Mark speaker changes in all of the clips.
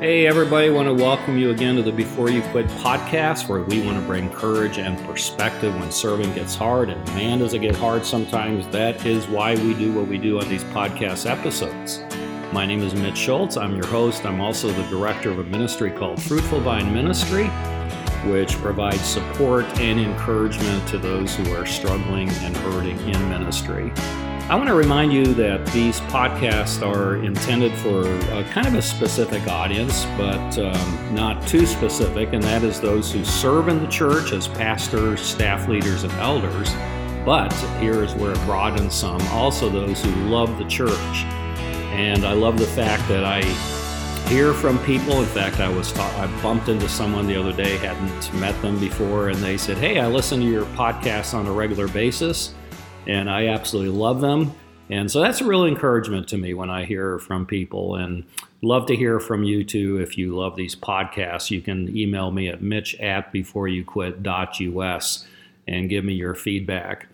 Speaker 1: Hey, everybody, want to welcome you again to the Before You Quit podcast, where we want to bring courage and perspective when serving gets hard. And man, does it get hard sometimes. That is why we do what we do on these podcast episodes. My name is Mitch Schultz. I'm your host. I'm also the director of a ministry called Fruitful Vine Ministry, which provides support and encouragement to those who are struggling and hurting in ministry. I want to remind you that these podcasts are intended for a kind of a specific audience, but um, not too specific, and that is those who serve in the church as pastors, staff leaders, and elders. But here is where it broadens some also those who love the church. And I love the fact that I hear from people. In fact, I was ta- I bumped into someone the other day, hadn't met them before, and they said, "Hey, I listen to your podcast on a regular basis." And I absolutely love them. And so that's a real encouragement to me when I hear from people and love to hear from you too. If you love these podcasts, you can email me at mitch at beforeyouquit.us and give me your feedback.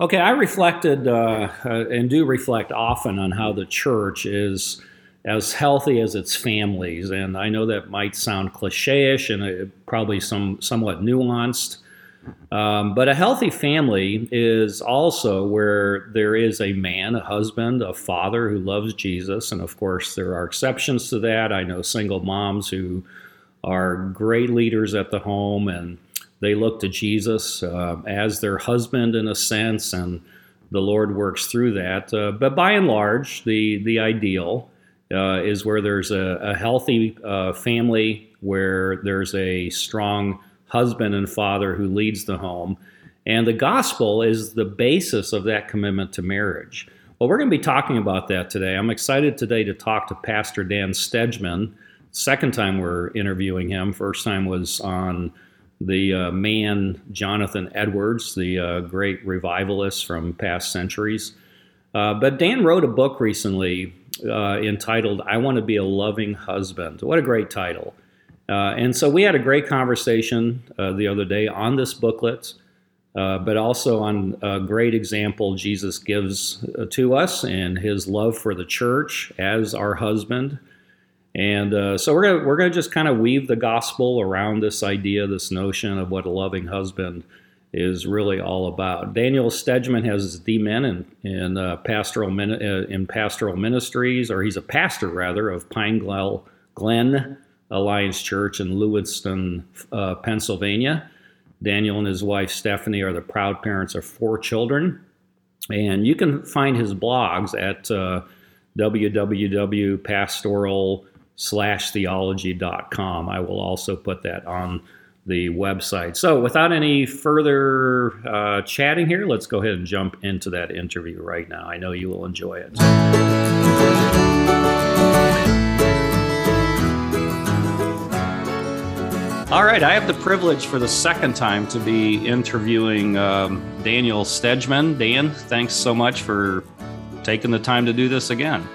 Speaker 1: Okay, I reflected uh, uh, and do reflect often on how the church is as healthy as its families. And I know that might sound cliche ish and probably some somewhat nuanced. Um, but a healthy family is also where there is a man, a husband, a father who loves Jesus. And of course, there are exceptions to that. I know single moms who are great leaders at the home and they look to Jesus uh, as their husband in a sense, and the Lord works through that. Uh, but by and large, the, the ideal uh, is where there's a, a healthy uh, family, where there's a strong husband and father who leads the home. And the gospel is the basis of that commitment to marriage. Well, we're going to be talking about that today. I'm excited today to talk to Pastor Dan Stedgman. Second time we're interviewing him. First time was on the uh, man Jonathan Edwards, the uh, great revivalist from past centuries. Uh, but Dan wrote a book recently uh, entitled I Want to Be a Loving Husband. What a great title. Uh, and so we had a great conversation uh, the other day on this booklet, uh, but also on a great example Jesus gives uh, to us and his love for the church as our husband. And uh, so we're gonna we're gonna just kind of weave the gospel around this idea, this notion of what a loving husband is really all about. Daniel Stedgman has his D-Min in, in uh, pastoral in pastoral ministries, or he's a pastor rather of Pine Glen Alliance Church in Lewistown, uh, Pennsylvania. Daniel and his wife Stephanie are the proud parents of four children. And you can find his blogs at uh. I will also put that on the website. So, without any further uh, chatting here, let's go ahead and jump into that interview right now. I know you will enjoy it. All right, I have the privilege for the second time to be interviewing um, Daniel Stedgman. Dan, thanks so much for taking the time to do this again.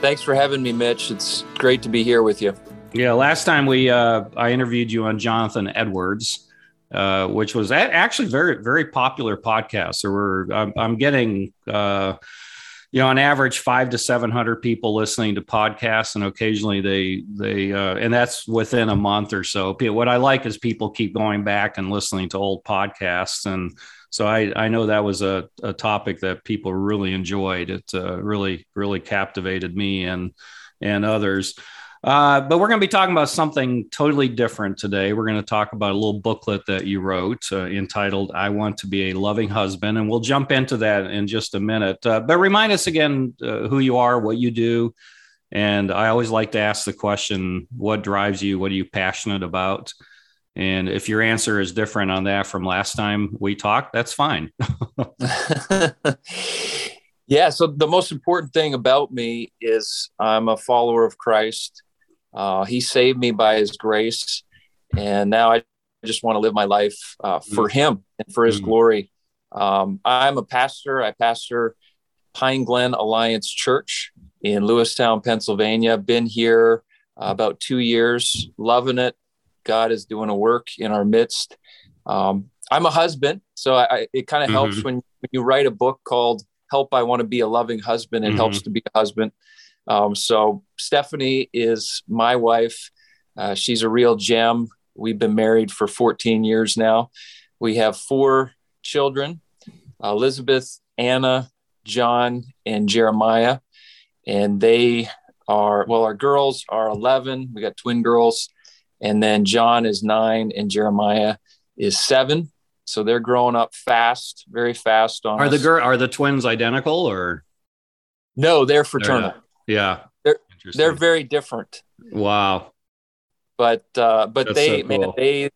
Speaker 2: Thanks for having me, Mitch. It's great to be here with you.
Speaker 1: Yeah, last time we uh, I interviewed you on Jonathan Edwards, uh, which was actually very very popular podcast. So we're I'm, I'm getting. Uh, you know, on average, five to seven hundred people listening to podcasts, and occasionally they they uh, and that's within a month or so. What I like is people keep going back and listening to old podcasts, and so I I know that was a, a topic that people really enjoyed. It uh, really really captivated me and and others. Uh, but we're going to be talking about something totally different today. We're going to talk about a little booklet that you wrote uh, entitled I Want to Be a Loving Husband. And we'll jump into that in just a minute. Uh, but remind us again uh, who you are, what you do. And I always like to ask the question what drives you? What are you passionate about? And if your answer is different on that from last time we talked, that's fine.
Speaker 2: yeah. So, the most important thing about me is I'm a follower of Christ. Uh, he saved me by his grace. And now I just want to live my life uh, for mm. him and for his mm. glory. Um, I'm a pastor. I pastor Pine Glen Alliance Church in Lewistown, Pennsylvania. Been here uh, about two years, loving it. God is doing a work in our midst. Um, I'm a husband, so I, it kind of mm-hmm. helps when, when, you write a book called "Help I Want to Be a Loving Husband." It mm-hmm. helps to be a husband Um, so Stephanie is my wife. Uh, she's a real gem. We've been married for 14 years now. We have four children Elizabeth, Anna, John, and Jeremiah. And they are, well, our girls are 11. We got twin girls. And then John is nine and Jeremiah is seven. So they're growing up fast, very fast. On
Speaker 1: are
Speaker 2: us.
Speaker 1: the girl are the twins identical or
Speaker 2: no? They're fraternal.
Speaker 1: They're yeah,
Speaker 2: they're they're very different.
Speaker 1: Wow.
Speaker 2: But uh, but That's they so cool. man they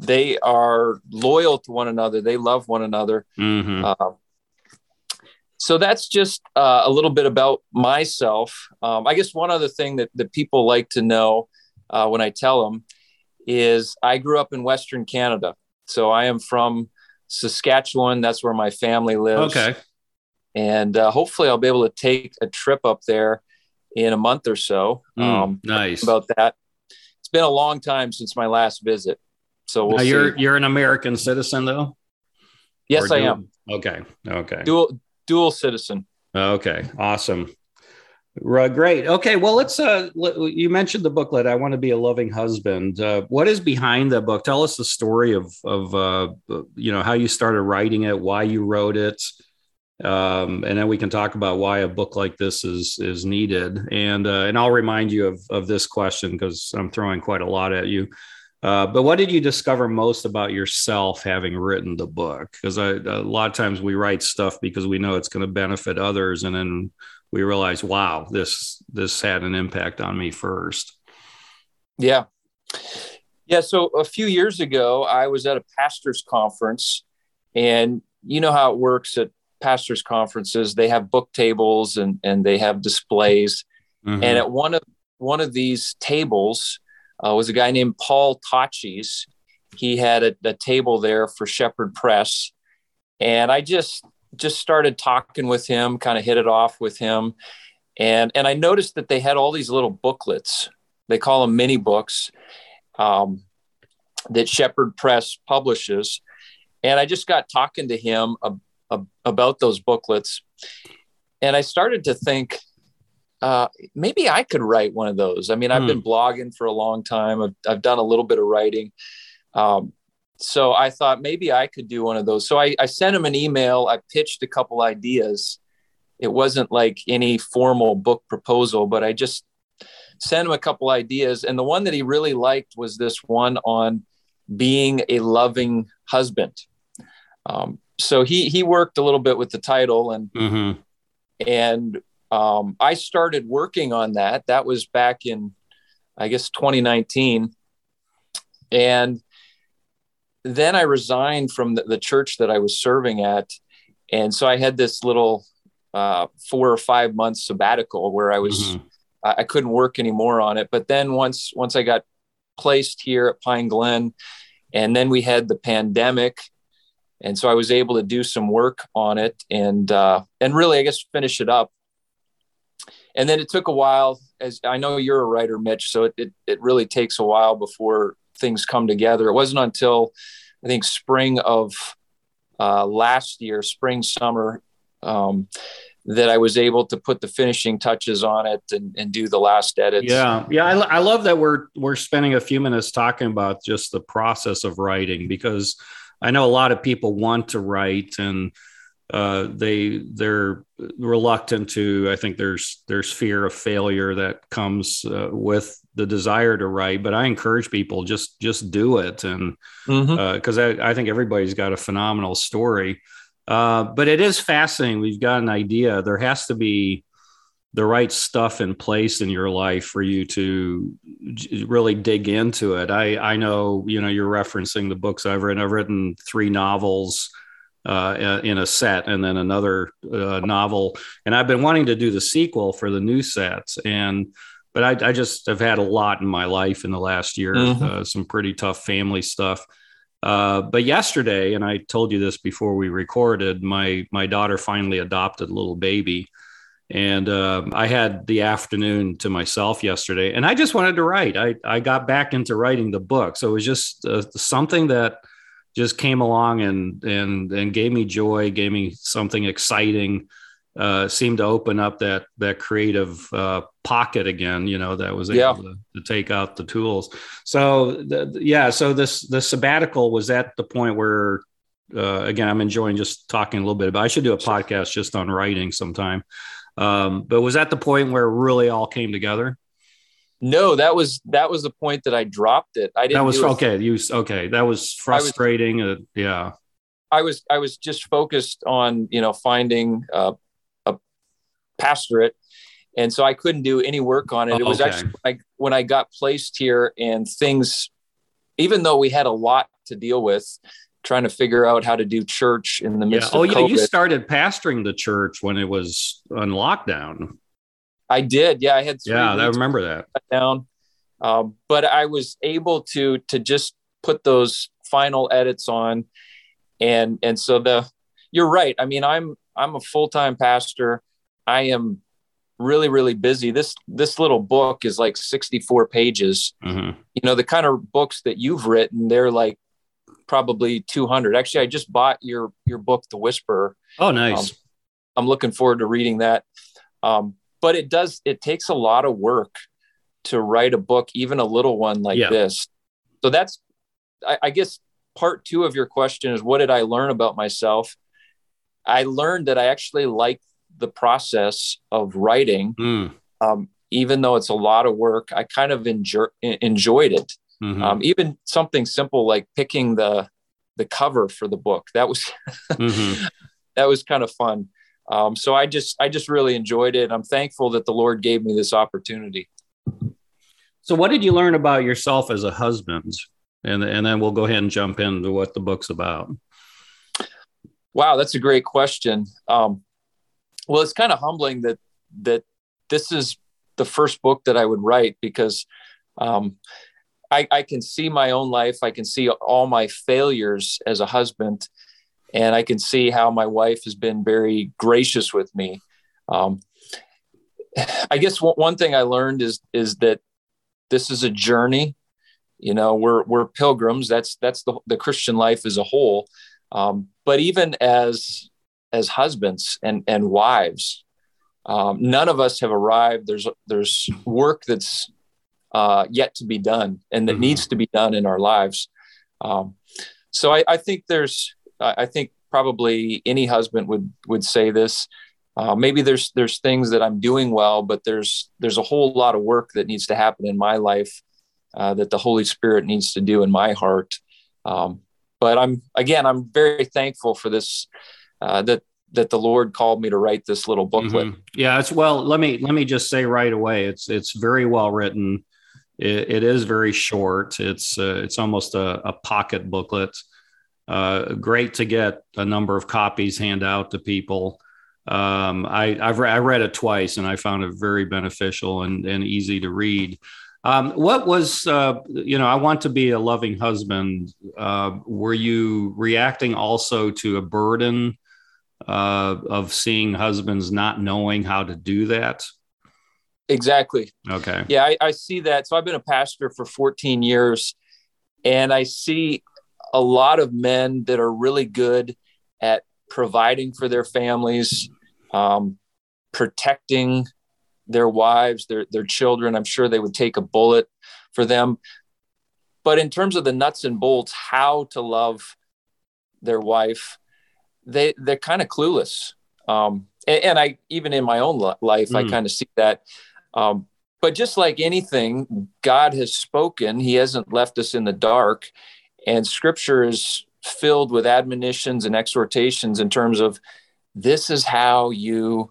Speaker 2: they are loyal to one another. They love one another. Mm-hmm. Uh, so that's just uh, a little bit about myself. Um, I guess one other thing that, that people like to know uh, when I tell them is I grew up in Western Canada. So I am from Saskatchewan. That's where my family lives.
Speaker 1: Okay.
Speaker 2: And uh, hopefully I'll be able to take a trip up there in a month or so.
Speaker 1: Mm, um, nice.
Speaker 2: About that. It's been a long time since my last visit. So we'll
Speaker 1: now you're you're an American citizen though.
Speaker 2: Yes, I am.
Speaker 1: Okay. Okay.
Speaker 2: Dual dual citizen.
Speaker 1: Okay. Awesome. Great. Okay. Well, let's. Uh, you mentioned the booklet. I want to be a loving husband. Uh, what is behind the book? Tell us the story of of uh, you know how you started writing it, why you wrote it, um, and then we can talk about why a book like this is is needed. And uh, and I'll remind you of of this question because I'm throwing quite a lot at you. Uh, but what did you discover most about yourself having written the book? Because a lot of times we write stuff because we know it's going to benefit others, and then we realize, wow, this this had an impact on me first.
Speaker 2: Yeah, yeah. So a few years ago, I was at a pastors' conference, and you know how it works at pastors' conferences. They have book tables and and they have displays, mm-hmm. and at one of one of these tables uh, was a guy named Paul Tautges. He had a, a table there for Shepherd Press, and I just just started talking with him, kind of hit it off with him, and and I noticed that they had all these little booklets. They call them mini books um, that Shepherd Press publishes, and I just got talking to him about those booklets, and I started to think, uh, maybe I could write one of those. I mean, I've hmm. been blogging for a long time. I've, I've done a little bit of writing. Um, so I thought maybe I could do one of those. So I, I sent him an email. I pitched a couple ideas. It wasn't like any formal book proposal, but I just sent him a couple ideas. And the one that he really liked was this one on being a loving husband. Um, so he he worked a little bit with the title and mm-hmm. and um, I started working on that. That was back in, I guess, 2019. And then I resigned from the, the church that I was serving at. And so I had this little uh, four or five month sabbatical where I was, mm-hmm. I, I couldn't work anymore on it. But then once, once I got placed here at Pine Glen, and then we had the pandemic and so I was able to do some work on it and uh, and really I guess finish it up. And then it took a while as i know you're a writer mitch so it, it, it, really takes a while before things come together. It wasn't until i think spring of uh, last year spring summer um, that i was able to put the finishing touches on it and, and do the last edits.
Speaker 1: Yeah. Yeah I, I love that we're we're spending a few minutes talking about just the process of writing because i know a lot of people want to write and uh, they they're reluctant to. I think there's there's fear of failure that comes uh, with the desire to write. But I encourage people just just do it, and because mm-hmm. uh, I, I think everybody's got a phenomenal story. Uh, but it is fascinating. We've got an idea. There has to be the right stuff in place in your life for you to really dig into it. I I know you know you're referencing the books I've written. I've written three novels uh, in a set and then another uh, novel. And I've been wanting to do the sequel for the new sets. And, but I, I just have had a lot in my life in the last year, mm-hmm. uh, some pretty tough family stuff. Uh, but yesterday, and I told you this before we recorded, my my daughter finally adopted a little baby, and uh, I had the afternoon to myself yesterday, and I just wanted to write. I I got back into writing the book, so it was just uh, something that just came along and and and gave me joy, gave me something exciting, uh, seemed to open up that that creative uh, pocket again. You know, that was able
Speaker 2: Yeah.
Speaker 1: to, to take out the tools. So the, yeah, so this the sabbatical was at the point where. Uh, again, I'm enjoying just talking a little bit about. I should do a podcast just on writing sometime. Um, but was that the point where it really all came together?
Speaker 2: No, that was that was the point that I dropped it. I didn't.
Speaker 1: That was okay. You okay? That was frustrating. uh, yeah.
Speaker 2: I was I was just focused on you know finding uh, a pastorate, and so I couldn't do any work on it. It was
Speaker 1: Okay.
Speaker 2: actually like when I got placed here, and things, even though we had a lot to deal with, trying to figure out how to do church in the
Speaker 1: Yeah.
Speaker 2: midst
Speaker 1: Oh,
Speaker 2: of
Speaker 1: yeah. You started pastoring the church when it was on lockdown.
Speaker 2: I did, yeah. I had
Speaker 1: Yeah, I remember that.
Speaker 2: down, um, but I was able to to just put those final edits on, and and so the you're right. I mean, I'm I'm a full time pastor. I am really really busy. This this little book is like 64 pages.
Speaker 1: Mhm.
Speaker 2: You know, the kind of books that you've written, they're like probably 200. Actually, I just bought your your book, The Whisperer.
Speaker 1: Oh, nice.
Speaker 2: Um, I'm looking forward to reading that. Um, but it does, it takes a lot of work to write a book, even a little one like
Speaker 1: Yeah.
Speaker 2: this. So that's, I, I guess, part two of your question is what did I learn about myself? I learned that I actually like the process of writing,
Speaker 1: Mm.
Speaker 2: um, even though it's a lot of work. I kind of enjoy, enjoyed it.
Speaker 1: Mhm.
Speaker 2: Um, even something simple like picking the the cover for the book that was
Speaker 1: Mhm.
Speaker 2: that was kind of fun. Um, so I just I just really enjoyed it. I'm thankful that the Lord gave me this opportunity.
Speaker 1: So, what did you learn about yourself as a husband? And and then we'll go ahead and jump into what the book's about.
Speaker 2: Wow, that's a great question. Um, well, it's kind of humbling that that this is the first book that I would write because um, I, I can see my own life. I can see all my failures as a husband, and I can see how my wife has been very gracious with me. Um, I guess one, thing I learned is is that this is a journey. You know, we're we're pilgrims. That's that's the the Christian life as a whole. Um, but even as as husbands and and wives, um, none of us have arrived. There's there's work that's uh, yet to be done and that
Speaker 1: Mhm.
Speaker 2: needs to be done in our lives. Um, so I, I think there's I think probably any husband would would say this. Uh, maybe there's there's things that I'm doing well, but there's there's a whole lot of work that needs to happen in my life uh, that the Holy Spirit needs to do in my heart. Um, but I'm again, I'm very thankful for this uh, that that the Lord called me to write this little booklet.
Speaker 1: Mhm. Yeah, it's well. Let me let me just say right away, it's it's very well written. It, it is very short. It's uh, it's almost a, a pocket booklet. Uh, great to get a number of copies hand out to people. Um, I I've re- I read it twice and I found it very beneficial and and easy to read. Um, what was uh, you know I want to be a loving husband. Uh, were you reacting also to a burden? uh, of seeing husbands not knowing how to do that.
Speaker 2: Exactly.
Speaker 1: Okay.
Speaker 2: Yeah, I, I see that. So I've been a pastor for 14 years, and I see a lot of men that are really good at providing for their families, um, protecting their wives, their their children. I'm sure they would take a bullet for them. But in terms of the nuts and bolts, how to love their wife, they they're kind of clueless. Um, and, and I even in my own li- life, I
Speaker 1: Mm.
Speaker 2: kind of see that. Um, but just like anything, God has spoken. He hasn't left us in the dark, and Scripture is filled with admonitions and exhortations in terms of this is how you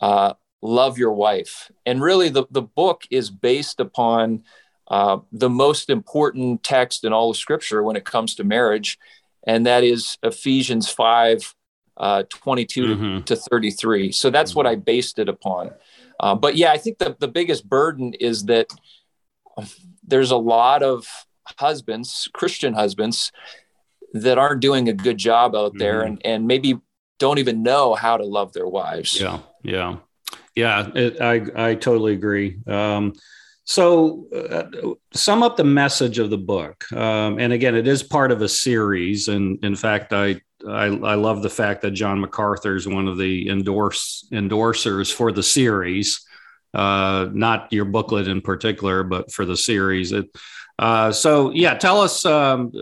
Speaker 2: uh, love your wife. And really, the the book is based upon uh, the most important text in all of Scripture when it comes to marriage, and that is Ephesians five. Uh, 22
Speaker 1: Mhm.
Speaker 2: to 33. So that's what I based it upon. Uh, but yeah, I think the, the biggest burden is that there's a lot of husbands, Christian husbands, that aren't doing a good job out there
Speaker 1: Mhm.
Speaker 2: and, and maybe don't even know how to love their wives.
Speaker 1: Yeah. Yeah. Yeah. It, I, I totally agree. Um, so, uh, sum up the message of the book. Um, and again, it is part of a series. And in fact, I, I, I love the fact that John MacArthur is one of the endorse endorsers for the series, uh, not your booklet in particular, but for the series. It, uh, so yeah, tell us um,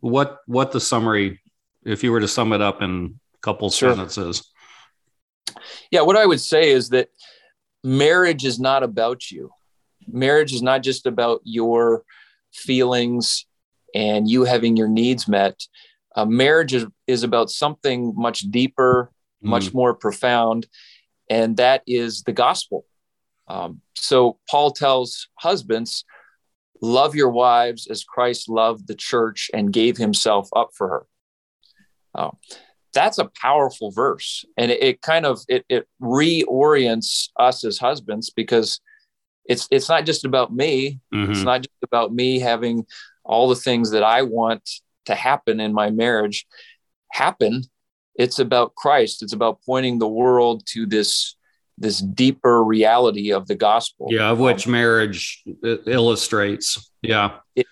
Speaker 1: what what the summary, if you were to sum it up in a couple sure. sentences.
Speaker 2: Yeah, what I would say is that marriage is not about you. Marriage is not just about your feelings and you having your needs met. Uh, marriage is, is about something much deeper, mm. much more profound, and that is the gospel. Um, so Paul tells husbands, love your wives as Christ loved the church and gave himself up for her. Uh, that's a powerful verse, and it, it kind of it, it reorients us as husbands because it's it's not just about me. Mm-hmm. It's not just about me having all the things that I want to happen in my marriage happen. It's about Christ. It's about pointing the world to this this deeper reality of the gospel.
Speaker 1: Yeah, of which um, marriage illustrates. Yeah,
Speaker 2: it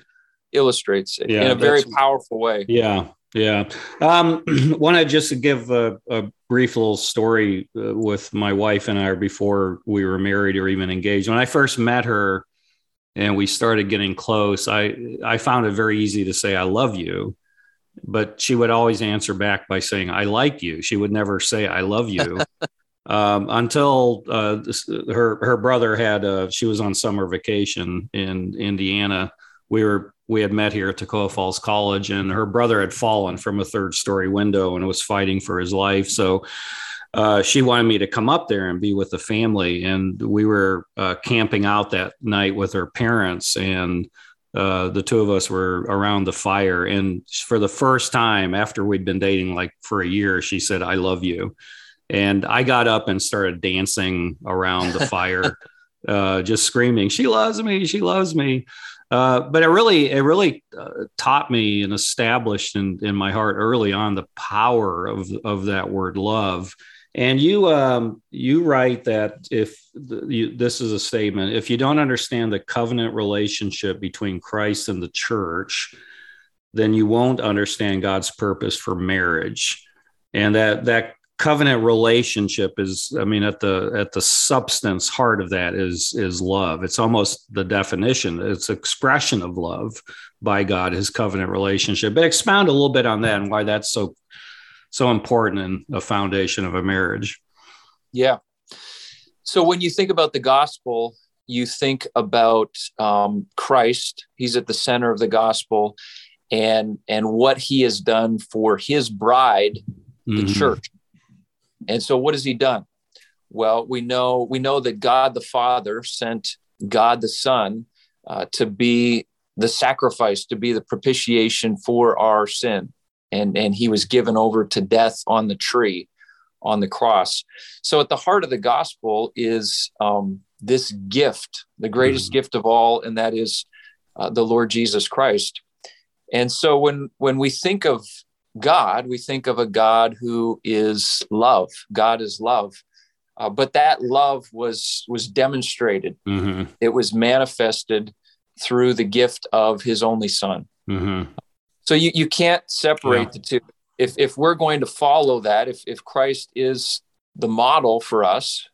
Speaker 2: illustrates yeah, in a very powerful way.
Speaker 1: Yeah, yeah. Um, Want to just give a, a, brief little story uh, with my wife and I before we were married or even engaged. When I first met her and we started getting close, I I found it very easy to say I love you, but she would always answer back by saying I like you. She would never say I love you. um, until uh, this, her her brother had a, she was on summer vacation in Indiana. We were we had met here at Toccoa Falls College, and her brother had fallen from a third story window and was fighting for his life. So uh, she wanted me to come up there and be with the family. And we were uh, camping out that night with her parents, and uh, the two of us were around the fire. And for the first time after we'd been dating like for a year, she said, I love you. And I got up and started dancing around the fire, uh, just screaming, She loves me. She loves me. Uh, but it really, it really uh, taught me and established in, in my heart early on the power of, of that word love. And you, um, you write that if the, you, this is a statement, if you don't understand the covenant relationship between Christ and the church, then you won't understand God's purpose for marriage. And that that covenant relationship is i mean at the at the substance heart of that is is love it's almost the definition it's expression of love by god his covenant relationship but expound a little bit on that and why that's so so important in the foundation of a marriage
Speaker 2: yeah so when you think about the gospel you think about um, christ he's at the center of the gospel and and what he has done for his bride the mm-hmm. church and so what has he done? Well, we know we know that God the Father sent God the Son uh, to be the sacrifice, to be the propitiation for our sin. And, and he was given over to death on the tree, on the cross. So at the heart of the gospel is um, this gift, the greatest mm-hmm. gift of all, and that is uh, the Lord Jesus Christ. And so when when we think of God, we think of a God who is love. God is love. Uh, but that love was was demonstrated. Mm-hmm. It was manifested through the gift of His only Son. Mm-hmm. So you you can't separate yeah. the two. If if we're going to follow that, if if Christ is the model for us,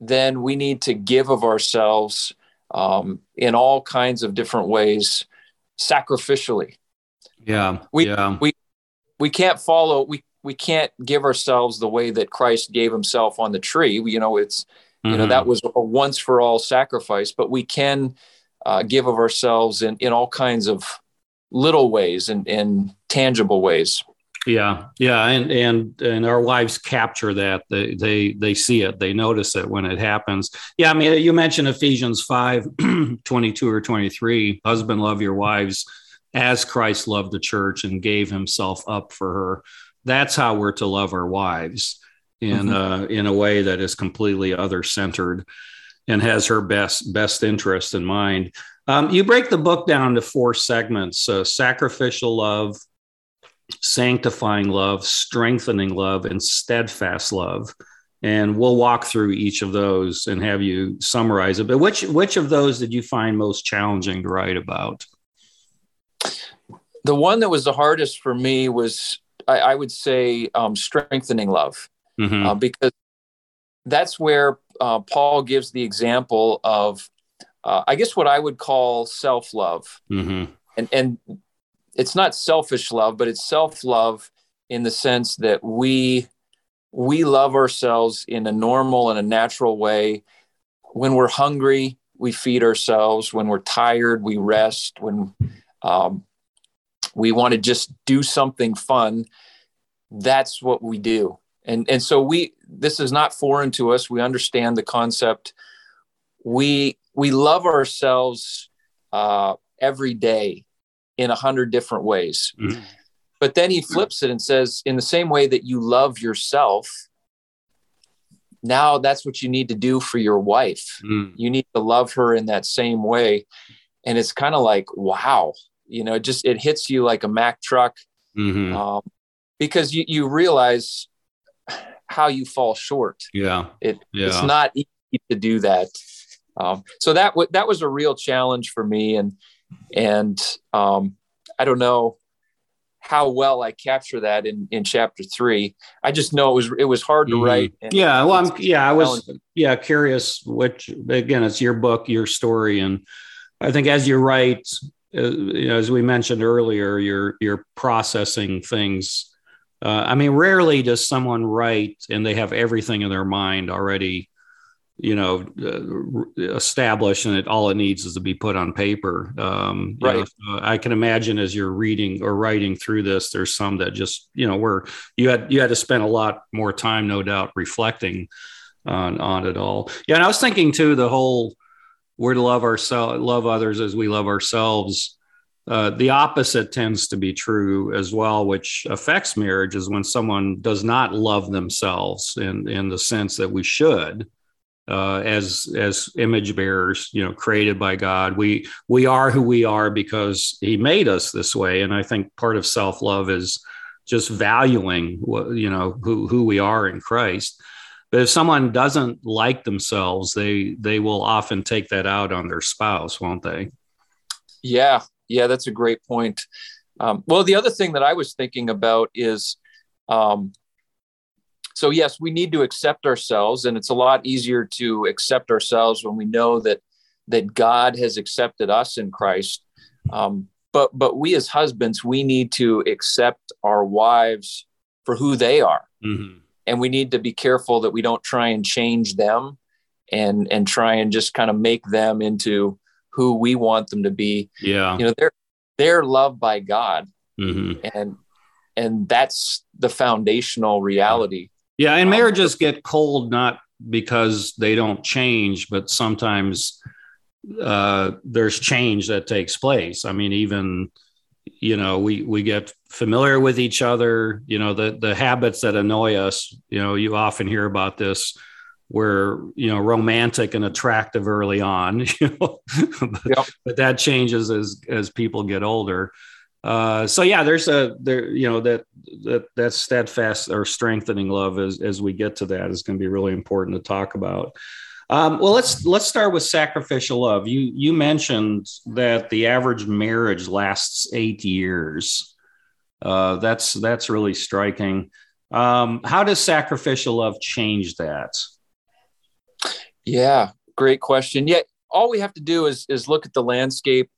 Speaker 2: then we need to give of ourselves um, in all kinds of different ways, sacrificially.
Speaker 1: Yeah,
Speaker 2: we
Speaker 1: yeah.
Speaker 2: we we can't follow we we can't give ourselves the way that Christ gave himself on the tree. You know, it's you know that mm-hmm. was a once for all sacrifice, but we can uh, give of ourselves in in all kinds of little ways and in tangible ways.
Speaker 1: Yeah, yeah, and and and our wives capture that. They they they see it. They notice it when it happens. Yeah, I mean, you mentioned Ephesians 5, 22 or 23, husband love your wives as Christ loved the church and gave himself up for her. That's how we're to love our wives in mm-hmm. uh, in a way that is completely other centered and has her best best interest in mind. Um, you break the book down to four segments: uh, sacrificial love, sanctifying love, strengthening love, and steadfast love. And we'll walk through each of those and have you summarize it. But which which of those did you find most challenging to write about?
Speaker 2: the one that was the hardest for me was I, I would say um, strengthening love, mm-hmm. uh, because that's where uh, Paul gives the example of, uh, I guess, what I would call self love, mm-hmm. and and it's not selfish love, but it's self love in the sense that we we love ourselves in a normal and a natural way. When we're hungry, we feed ourselves. When we're tired, we rest. When um, we want to just do something fun, that's what we do. And and so we this is not foreign to us. We understand the concept. We we love ourselves uh, every day in a hundred different ways. Mm-hmm. But then he flips it and says, in the same way that you love yourself, now that's what you need to do for your wife. Mm. You need to love her in that same way. And it's kind of like, wow, you know, it just it hits you like a Mack truck mm-hmm. um, because you, you realize how you fall short.
Speaker 1: Yeah.
Speaker 2: It, yeah. It's not easy to do that. Um, so that w- that was a real challenge for me. And, and um, I don't know how well I capture that in, in chapter three. I just know it was, it was hard to mm-hmm. write.
Speaker 1: Yeah. Well, I'm, yeah, I was, yeah, curious which, again, it's your book, your story. And I think as you write, uh, you know, as we mentioned earlier, you're you're processing things. Uh, I mean, rarely does someone write and they have everything in their mind already, you know, uh, established, and it all it needs is to be put on paper. Um, right. Know, so I can imagine as you're reading or writing through this, there's some that just you know where you had you had to spend a lot more time, no doubt, reflecting on on it all. Yeah, and I was thinking too the whole we're to love ourselves, love others as we love ourselves. Uh, the opposite tends to be true as well, which affects marriage is when someone does not love themselves in, in the sense that we should. Uh, as as image bearers, you know, created by God, we we are who we are because He made us this way, and I think part of self love is just valuing what you know who who we are in Christ. But if someone doesn't like themselves, they they will often take that out on their spouse, won't they?
Speaker 2: Yeah, yeah, that's a great point. Um, well, the other thing that I was thinking about is, um, so yes, we need to accept ourselves, and it's a lot easier to accept ourselves when we know that that God has accepted us in Christ. Um, but but we as husbands, we need to accept our wives for who they are. Mm-hmm and we need to be careful that we don't try and change them and and try and just kind of make them into who we want them to be
Speaker 1: yeah
Speaker 2: you know they're they're loved by god mm-hmm. and and that's the foundational reality
Speaker 1: yeah and um, marriages get cold not because they don't change but sometimes uh, there's change that takes place i mean even you know we we get familiar with each other you know the the habits that annoy us you know you often hear about this where you know romantic and attractive early on you know but, yep. but, that changes as as people get older uh, so yeah there's a there you know that that that steadfast or strengthening love as as we get to that is going to be really important to talk about um, well, let's let's start with sacrificial love. You you mentioned that the average marriage lasts eight years. Uh, that's that's really striking. Um, how does sacrificial love change that?
Speaker 2: Yeah, great question. Yeah, all we have to do is is look at the landscape.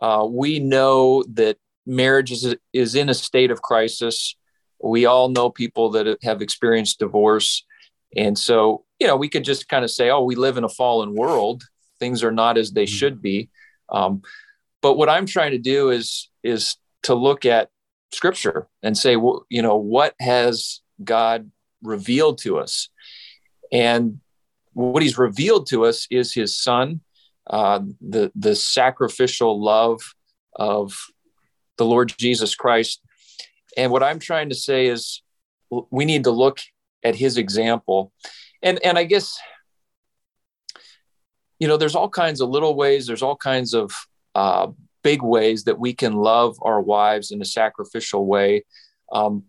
Speaker 2: Uh, we know that marriage is is in a state of crisis. We all know people that have experienced divorce, and so you know, we could just kind of say, oh, we live in a fallen world. Things are not as they mm-hmm. should be. Um, but what I'm trying to do is is to look at scripture and say, well, you know, what has God revealed to us? And what he's revealed to us is his son, uh, the, the sacrificial love of the Lord Jesus Christ. And what I'm trying to say is we need to look at his example and and i guess you know there's all kinds of little ways there's all kinds of uh, big ways that we can love our wives in a sacrificial way um,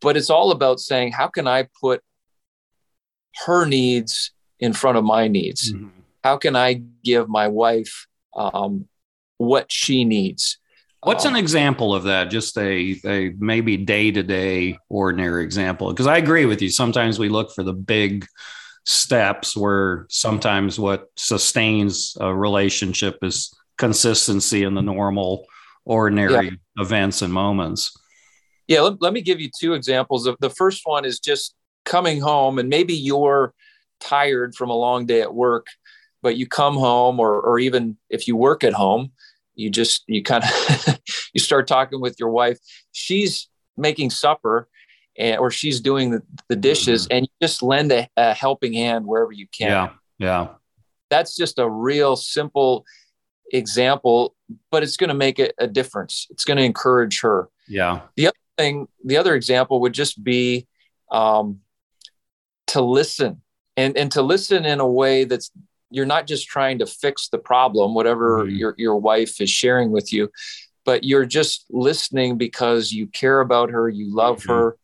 Speaker 2: but it's all about saying how can i put her needs in front of my needs mm-hmm. how can i give my wife um, what she needs
Speaker 1: What's um, an example of that? Just a, a maybe day to day ordinary example? Because I agree with you. Sometimes we look for the big steps where sometimes what sustains a relationship is consistency in the normal, ordinary yeah. events and moments.
Speaker 2: Yeah, let, let me give you two examples. Of the first one is just coming home, and maybe you're tired from a long day at work, but you come home, or or even if you work at home, you just you kind of you start talking with your wife. She's making supper, and or she's doing the, the dishes, mm-hmm. and you just lend a, a helping hand wherever you can.
Speaker 1: Yeah, yeah.
Speaker 2: That's just a real simple example, but it's going to make a, a difference. It's going to encourage her.
Speaker 1: Yeah.
Speaker 2: The other thing, the other example would just be um, to listen and, and to listen in a way that's you're not just trying to fix the problem, whatever mm-hmm. your, your wife is sharing with you, but you're just listening because you care about her, you love mm-hmm. her.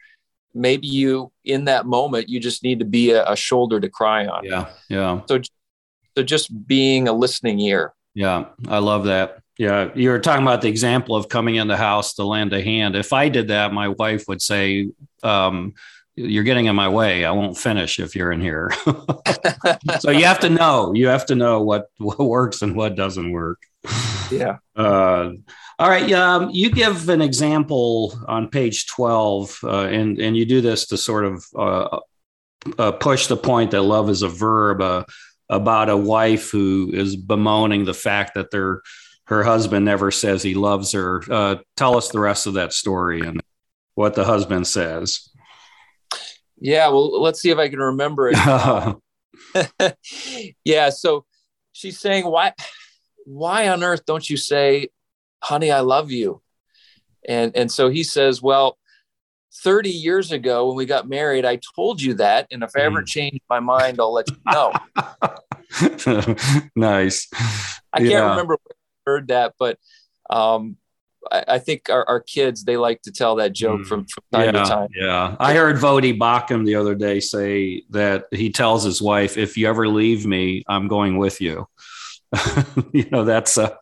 Speaker 2: Maybe you, in that moment, you just need to be a, a shoulder to cry on.
Speaker 1: Yeah. Yeah.
Speaker 2: So, so just being a listening ear.
Speaker 1: Yeah, I love that. Yeah, you were talking about the example of coming in the house to lend a hand. If I did that, my wife would say, um, "You're getting in my way. I won't finish if you're in here." so you have to know. You have to know what what works and what doesn't work.
Speaker 2: Yeah. Uh,
Speaker 1: all right. Um, you give an example on page twelve, uh, and and you do this to sort of uh, uh push the point that love is a verb. Uh, about a wife who is bemoaning the fact that their her husband never says he loves her. Uh, tell us the rest of that story and what the husband says.
Speaker 2: Yeah, well, let's see if I can remember it. yeah, so she's saying, "Why, why on earth don't you say, honey, I love you?" And and so he says, "Well, 30 years ago when we got married, I told you that. And if I ever mm. change my mind, I'll let you know.
Speaker 1: nice.
Speaker 2: I can't remember I heard that, but um, I, I, think our, our, kids, they like to tell that joke mm. from, from time
Speaker 1: yeah,
Speaker 2: to time.
Speaker 1: Yeah. I heard Voddie Baucham the other day say that he tells his wife, if you ever leave me, I'm going with you. you know, that's, uh,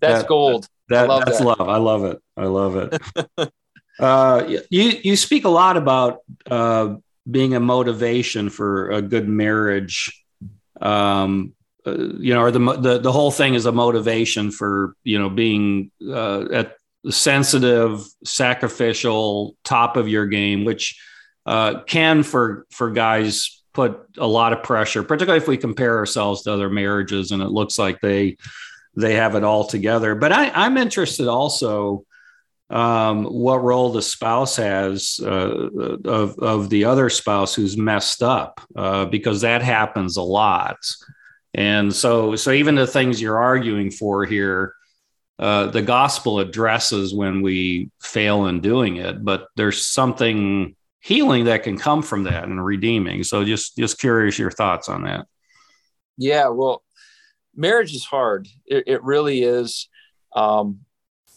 Speaker 2: that's that, gold.
Speaker 1: That, love that's that. love. I love it. I love it. Uh, you you speak a lot about uh, being a motivation for a good marriage. Um, uh, you know, or the, the the whole thing is a motivation for you know being uh, at sensitive, sacrificial, top of your game, which uh, can for for guys put a lot of pressure, particularly if we compare ourselves to other marriages and it looks like they they have it all together. But I, I'm interested also um, what role the spouse has uh, of, of the other spouse who's messed up, uh, because that happens a lot. And so, so even the things you're arguing for here, uh, the gospel addresses when we fail in doing it, but there's something healing that can come from that and redeeming. So, just just curious your thoughts on that.
Speaker 2: Yeah, well, marriage is hard. It, it really is. Um,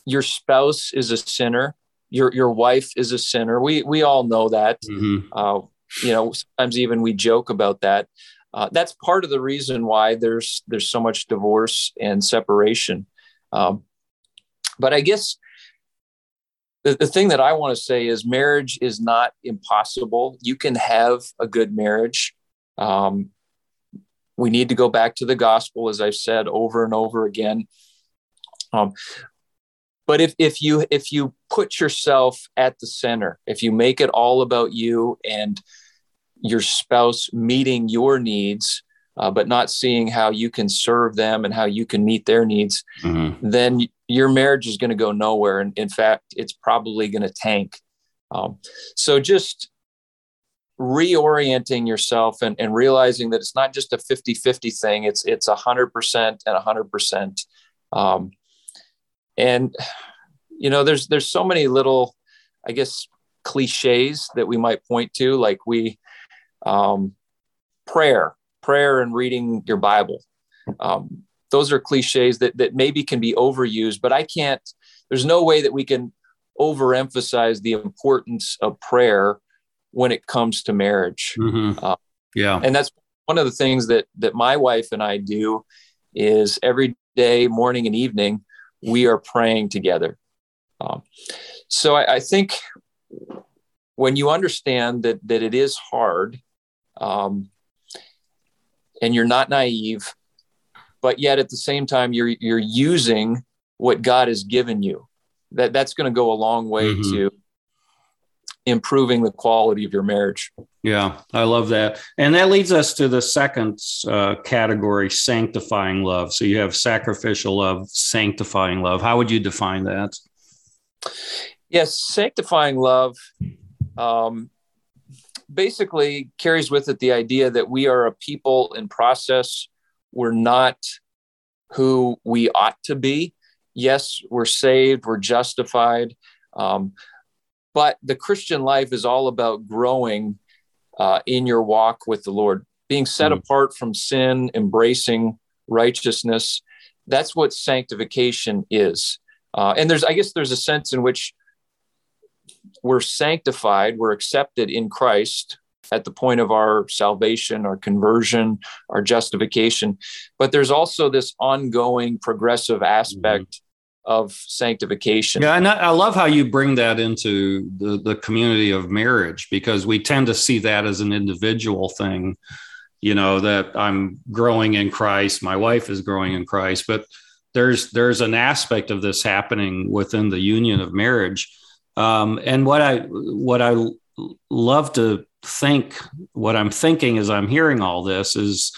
Speaker 2: your spouse is a sinner your your wife is a sinner we we all know that mm-hmm. uh, you know sometimes even we joke about that uh, that's part of the reason why there's there's so much divorce and separation. Um, but i guess the, the thing that i want to say is marriage is not impossible. You can have a good marriage. Um, we need to go back to the gospel as i've said over and over again. Um, but if, if you if you put yourself at the center if you make it all about you and your spouse meeting your needs uh, but not seeing how you can serve them and how you can meet their needs mm-hmm. then your marriage is going to go nowhere. And in fact it's probably going to tank. Um, so just reorienting yourself and, and realizing that it's not just a 50-50 thing. It's it's 100% and 100% um, and you know there's there's so many little i guess cliches that we might point to. Like we um, prayer prayer and reading your bible um, those are cliches that that maybe can be overused but i can't there's no way that we can overemphasize the importance of prayer when it comes to marriage
Speaker 1: mm-hmm. uh, yeah
Speaker 2: and that's one of the things that that my wife and i do is every day morning and evening we are praying together. Um, so I, I, think when you understand that that it is hard, um, and you're not naive, but yet at the same time you're you're using what God has given you. That that's going to go a long way mm-hmm. to improving the quality of your marriage.
Speaker 1: Yeah, I love that. And that leads us to the second uh, category sanctifying love. So you have sacrificial love, sanctifying love. How would you define that?
Speaker 2: Yes, sanctifying love um, basically carries with it the idea that we are a people in process. We're not who we ought to be. Yes, we're saved, we're justified. Um, but the Christian life is all about growing uh, in your walk with the Lord, being set mm-hmm. apart from sin, embracing righteousness. That's what sanctification is. Uh, and there's, I guess, there's a sense in which we're sanctified, we're accepted in Christ at the point of our salvation, our conversion, our justification. But there's also this ongoing progressive aspect mm-hmm. of sanctification.
Speaker 1: Yeah, and I love how you bring that into the, the community of marriage because we tend to see that as an individual thing, you know, that I'm growing in Christ, my wife is growing in Christ, but there's there's an aspect of this happening within the union of marriage. Um, and what I what I love to think, what I'm thinking as I'm hearing all this is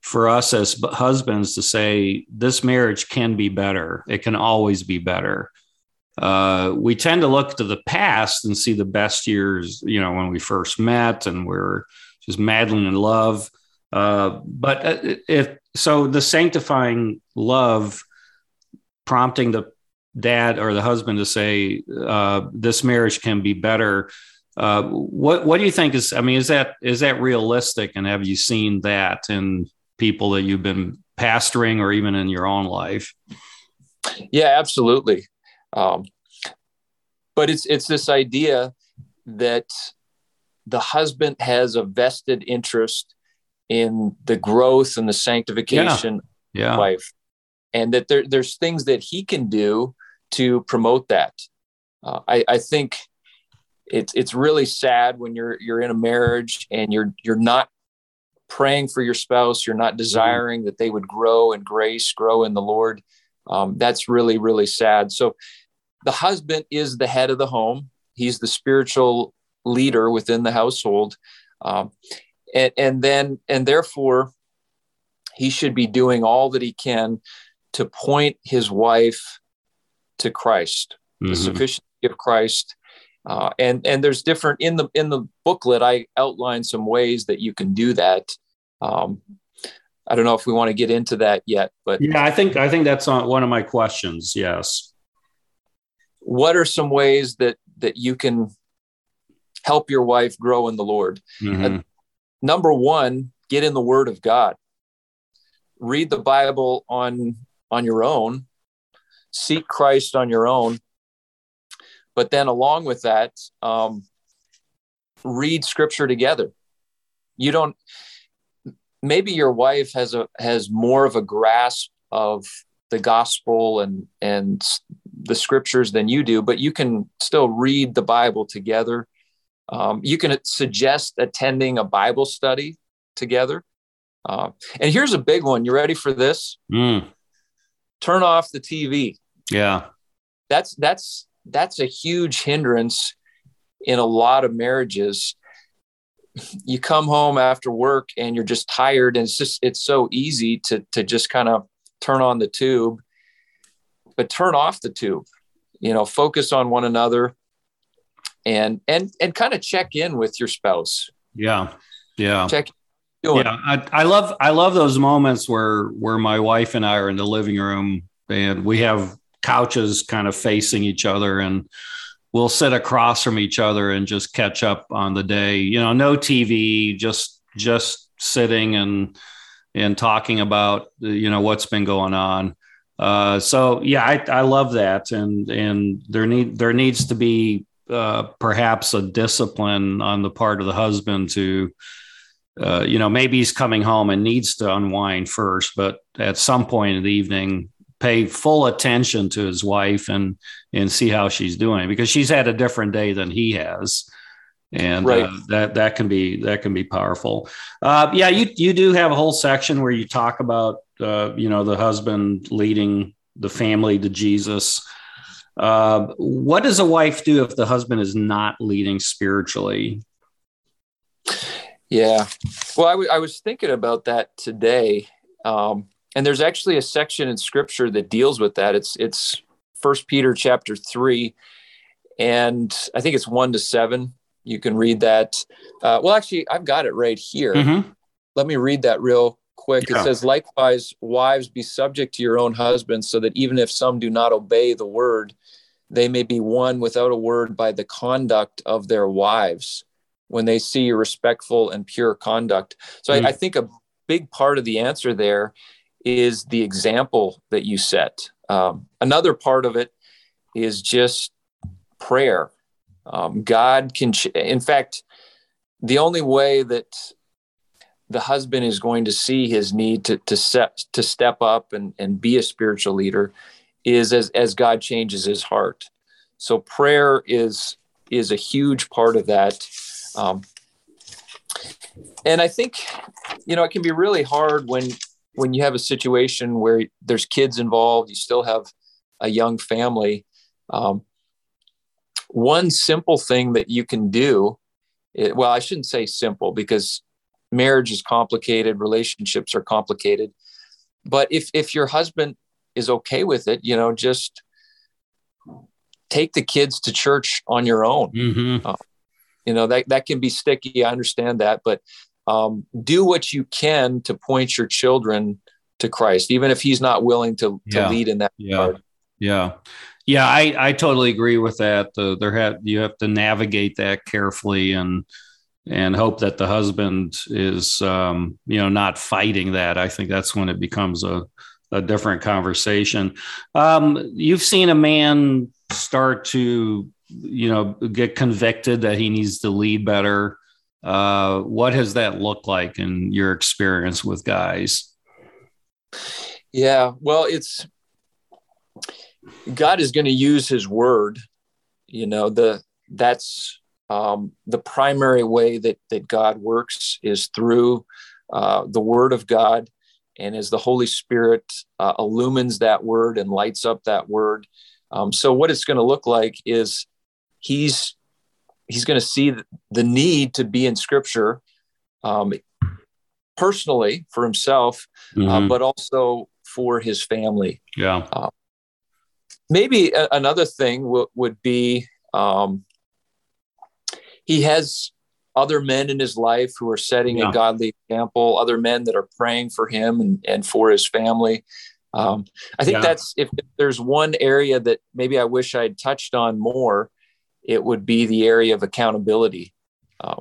Speaker 1: for us as husbands to say this marriage can be better. It can always be better. Uh, we tend to look to the past and see the best years, you know, when we first met and we're just madly in love. Uh, but uh, if so, the sanctifying love prompting the dad or the husband to say uh, this marriage can be better uh, what what do you think is i mean is that is that realistic and have you seen that in people that you've been pastoring or even in your own life
Speaker 2: yeah absolutely um, but it's it's this idea that the husband has a vested interest in the growth and the sanctification
Speaker 1: yeah. yeah.
Speaker 2: wife and that there, there's things that he can do to promote that. Uh, I, I think it's it's really sad when you're you're in a marriage and you're you're not praying for your spouse, you're not desiring mm-hmm. that they would grow in grace, grow in the Lord. Um, that's really really sad. So the husband is the head of the home. He's the spiritual leader within the household, um, and and then and therefore he should be doing all that he can to point his wife to Christ, mm-hmm. the sufficiency of Christ. Uh, and and there's different in the in the booklet. I outline some ways that you can do that. Um, I don't know if we want to get into that yet, but
Speaker 1: yeah, I think I think that's on one of my questions. Yes.
Speaker 2: What are some ways that that you can help your wife grow in the Lord? Mm-hmm. number one, get in the Word of God. Read the Bible on on your own, seek Christ on your own. But then, along with that, um, read Scripture together. You don't. Maybe your wife has a has more of a grasp of the gospel and and the scriptures than you do, but you can still read the Bible together. Um, you can suggest attending a Bible study together. Uh, and here's a big one. You ready for this?
Speaker 1: Mm
Speaker 2: turn off the TV.
Speaker 1: Yeah.
Speaker 2: That's that's that's a huge hindrance in a lot of marriages. You come home after work and you're just tired and it's just it's so easy to to just kind of turn on the tube but turn off the tube. You know, focus on one another and and and kind of check in with your spouse.
Speaker 1: Yeah. Yeah.
Speaker 2: Check?
Speaker 1: Yeah, I, I love I love those moments where where my wife and I are in the living room and we have couches kind of facing each other and we'll sit across from each other and just catch up on the day. You know, no TV, just just sitting and and talking about you know what's been going on. Uh, so yeah, I, I love that, and and there need there needs to be uh, perhaps a discipline on the part of the husband to uh, you know, maybe he's coming home and needs to unwind first, but at some point in the evening, pay full attention to his wife and and see how she's doing because she's had a different day than he has. And right. uh, that that can be that can be powerful. Uh, yeah you you do have a whole section where you talk about uh, you know the husband leading the family to jesus. Uh, what does a wife do if the husband is not leading spiritually?
Speaker 2: Yeah. Well I, w- I was thinking about that today. Um, and there's actually a section in scripture that deals with that it's it's first peter chapter 3 and i think it's 1 to 7 you can read that uh, well actually i've got it right here mm-hmm. let me read that real quick yeah. it says likewise wives be subject to your own husbands so that even if some do not obey the word they may be won without a word by the conduct of their wives when they see your respectful and pure conduct so mm-hmm. I, I think a big part of the answer there is the example that you set. Um, another part of it is just prayer. Um, God can, ch- in fact, the only way that the husband is going to see his need to to set to step up and, and be a spiritual leader is as, as God changes his heart. So prayer is is a huge part of that. Um, and I think, you know, it can be really hard when when you have a situation where there's kids involved, you still have a young family. Um, one simple thing that you can do, it, well, I shouldn't say simple because marriage is complicated, relationships are complicated. But if if your husband is okay with it, you know, just take the kids to church on your own. Mm-hmm. Uh, you know that that can be sticky. I understand that, but um, do what you can to point your children to Christ, even if he's not willing to, to yeah. lead in that.
Speaker 1: Yeah. Part. Yeah. Yeah. I, I totally agree with that. Uh, there have, you have to navigate that carefully and, and hope that the husband is, um, you know, not fighting that. I think that's when it becomes a, a different conversation. Um, you've seen a man start to, you know, get convicted that he needs to lead better uh, what has that looked like in your experience with guys?
Speaker 2: Yeah, well, it's God is going to use His Word. You know, the that's um, the primary way that that God works is through uh, the Word of God, and as the Holy Spirit uh, illumines that Word and lights up that Word. Um, so, what it's going to look like is He's he's going to see the need to be in scripture um, personally for himself, uh, mm-hmm. uh, but also for his family.
Speaker 1: Yeah. Uh,
Speaker 2: maybe a- another thing w- would be um, he has other men in his life who are setting yeah. a godly example, other men that are praying for him and, and for his family. Um, I think yeah. that's if, if, there's one area that maybe I wish I'd touched on more, it would be the area of accountability. Uh,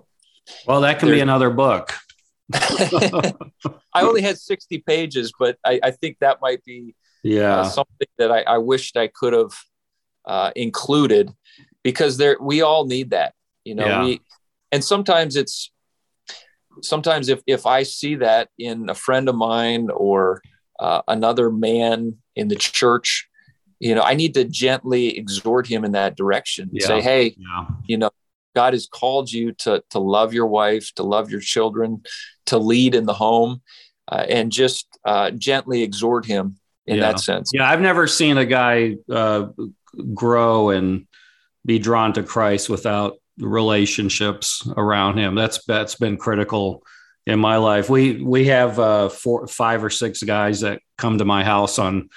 Speaker 1: well, that can be another book.
Speaker 2: I only had 60 pages, but I, I think that might be
Speaker 1: yeah uh,
Speaker 2: something that I, I, wished I could have uh, included because there we all need that, you know. Yeah. We and sometimes it's sometimes if if I see that in a friend of mine or uh, another man in the church you know i need to gently exhort him in that direction yeah. say hey yeah. you know god has called you to to love your wife to love your children to lead in the home uh, and just uh, gently exhort him in
Speaker 1: yeah.
Speaker 2: that sense
Speaker 1: yeah i've never seen a guy uh, grow and be drawn to christ without relationships around him that's that's been critical in my life we we have uh, four five or six guys that come to my house on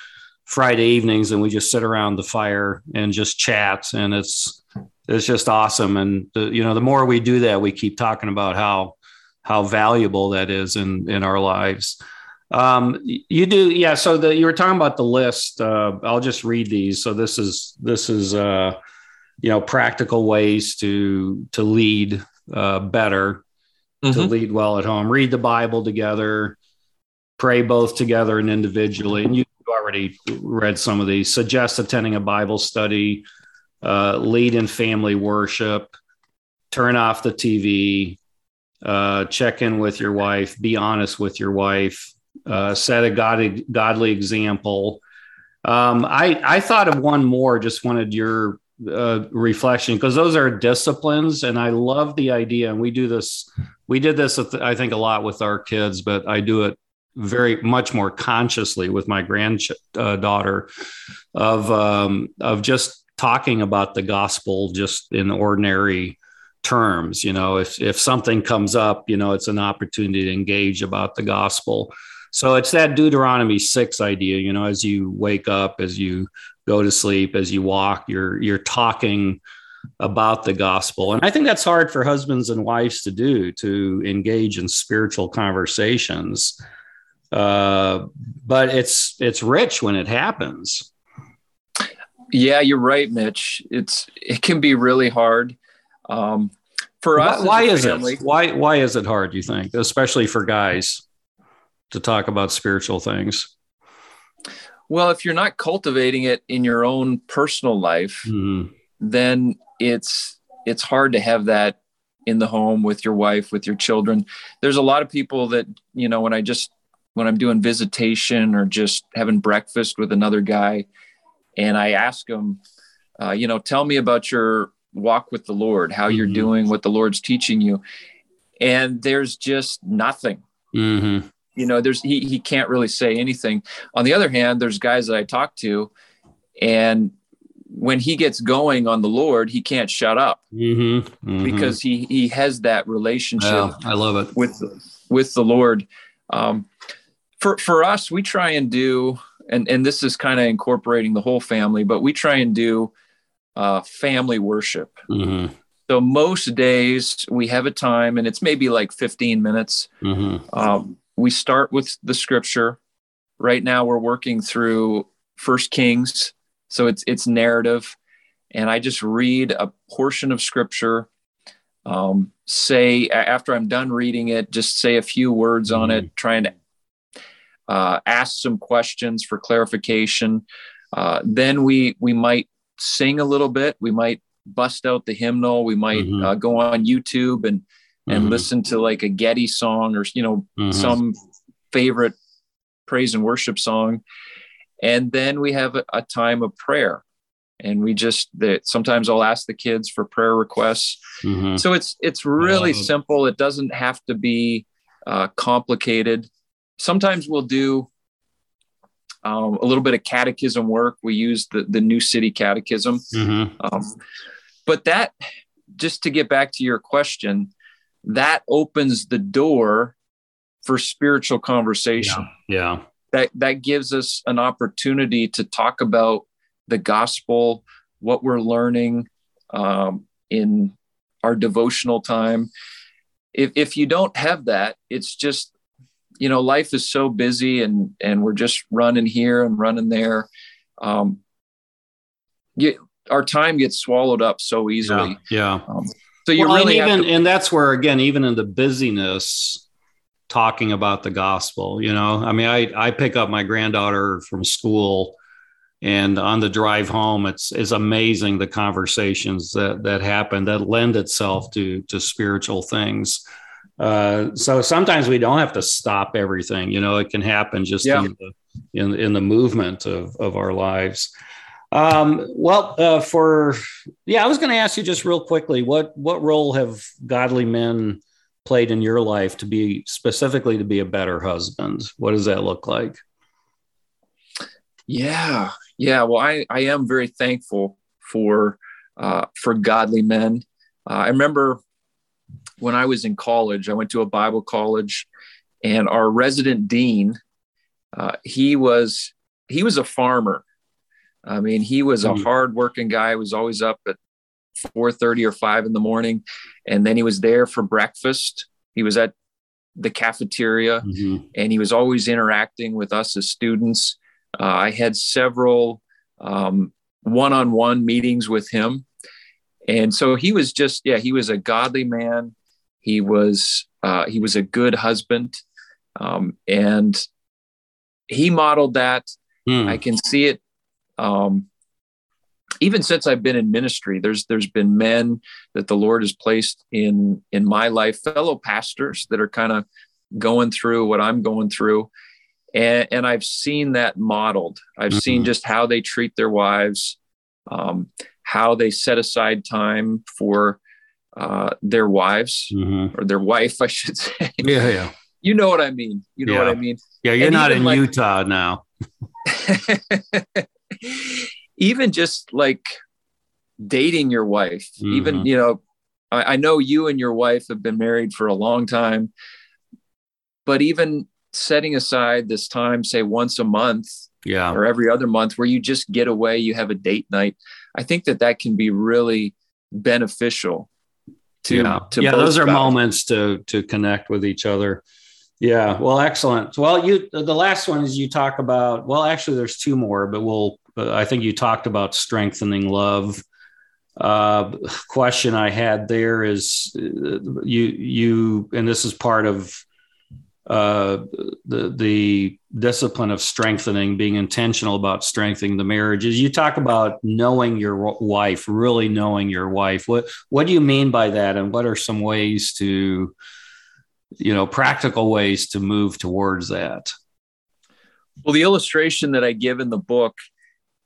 Speaker 1: Friday evenings and we just sit around the fire and just chat and it's it's just awesome. And the, you know the more we do that we keep talking about how how valuable that is in in our lives. Um, you do yeah so the you were talking about the list uh, I'll just read these. So this is this is uh, you know practical ways to to lead uh, better mm-hmm. to lead well at home. Read the Bible together pray both together and individually. And you already read some of these. Suggest attending a Bible study, uh, lead in family worship, turn off the TV, uh, check in with your wife, be honest with your wife, uh, set a godly, godly example, Um, I I thought of one more. Just wanted your uh, reflection because those are disciplines, and I love the idea. And we do this. We did this, I think, a lot with our kids, but I do it very much more consciously with my granddaughter of um, of just talking about the gospel just in ordinary terms you know if if something comes up you know it's an opportunity to engage about the gospel. So it's that deuteronomy 6 idea you know as you wake up as you go to sleep as you walk you're you're talking about the gospel. And i think that's hard for husbands and wives to do to engage in spiritual conversations uh, but it's it's rich when it happens
Speaker 2: yeah you're right mitch it's it can be really hard um, for us,
Speaker 1: why, why is family, it? Why why is it hard? You think, especially for guys, to talk about spiritual things?
Speaker 2: Well, if you're not cultivating it in your own personal life, mm-hmm. then it's it's hard to have that in the home with your wife, with your children. There's a lot of people that you know when I just when I'm doing visitation or just having breakfast with another guy, and I ask them, uh, you know, tell me about your walk with the Lord, how mm-hmm. you're doing, what the Lord's teaching you. And there's just nothing. Mm-hmm. You know, there's he he can't really say anything. On the other hand, there's guys that I talk to, and when he gets going on the Lord, he can't shut up mm-hmm. Mm-hmm. because he he has that relationship.
Speaker 1: I love it
Speaker 2: with with the Lord. Um, for for us, we try and do, and and this is kind of incorporating the whole family, but we try and do uh, family worship. Mm-hmm. So most days we have a time, and it's maybe like 15 minutes. Mm-hmm. Um, we start with the scripture. Right now, we're working through First Kings, so it's it's narrative, and I just read a portion of scripture. Um, say after I'm done reading it, just say a few words on mm-hmm. it, trying to uh, ask some questions for clarification. Uh, then we we might sing a little bit. We might bust out the hymnal. We might mm-hmm. uh, go on YouTube and and mm-hmm. listen to like a Getty song or you know mm-hmm. some favorite praise and worship song, and then we have a, a time of prayer. And we just that sometimes I'll ask the kids for prayer requests. Mm-hmm. So it's it's really simple. It doesn't have to be uh, complicated. Sometimes we'll do um, a little bit of catechism work. We use the, the New City Catechism. Mm-hmm. Um, but that, just to get back to your question, that opens the door for spiritual conversation.
Speaker 1: Yeah. yeah.
Speaker 2: That, that gives us an opportunity to talk about the gospel, what we're learning um, in our devotional time. If, if you don't have that, it's just you know life is so busy and and we're just running here and running there. Um you, our time gets swallowed up so easily.
Speaker 1: Yeah, yeah. Um,
Speaker 2: so you well, really
Speaker 1: and even
Speaker 2: to-
Speaker 1: and that's where again even in the busyness talking about the gospel you know? I mean i i pick up my granddaughter from school and on the drive home it's it's amazing the conversations that that happen that lend itself to to spiritual things uh, so sometimes we don't have to stop everything. You know, it can happen just yeah. in, the, in, in the movement of of our lives. Um, well, uh, for yeah, I was going to ask you just real quickly what what role have godly men played in your life to be specifically to be a better husband? What does that look like?
Speaker 2: Yeah, yeah. Well, I I am very thankful for uh, for godly men. Uh, I remember when I was in college, I went to a Bible college, and our resident dean, uh, he was he was a farmer. I mean, he was a mm-hmm. hardworking guy. He was always up at four thirty or five in the morning, and then he was there for breakfast. He was at the cafeteria, mm-hmm. and he was always interacting with us as students. Uh, I had several um, one-on-one meetings with him and so he was just yeah he was a godly man he was uh, he was a good husband, um, and he modeled that. Mm. I can see it. Um, even since I've been in ministry, there's there's been men that the Lord has placed in in my life, fellow pastors that are kind of going through what I'm going through, and, and I've seen that modeled. I've mm-hmm. seen just how they treat their wives, um, how they set aside time for uh, their wives mm-hmm. or their wife, I should say.
Speaker 1: Yeah, yeah.
Speaker 2: You know what I mean. You know yeah. what I mean.
Speaker 1: Yeah, you're and not in like, Utah now.
Speaker 2: even just like dating your wife, mm-hmm. even you know, I, I know you and your wife have been married for a long time, but even setting aside this time, say once a month,
Speaker 1: yeah,
Speaker 2: or every other month, where you just get away, you have a date night. I think that that can be really beneficial to
Speaker 1: yeah, to yeah those are moments to to connect with each other. Yeah well excellent. Well you the last one is you talk about well actually there's two more but we'll uh, i think you talked about strengthening love. Uh, question i had there is uh, you you and this is part of uh, the the discipline of strengthening, being intentional about strengthening the marriages. You talk about knowing your wife, really knowing your wife. What what do you mean by that, and what are some ways to, you know, practical ways to move towards that?
Speaker 2: Well, the illustration that I give in the book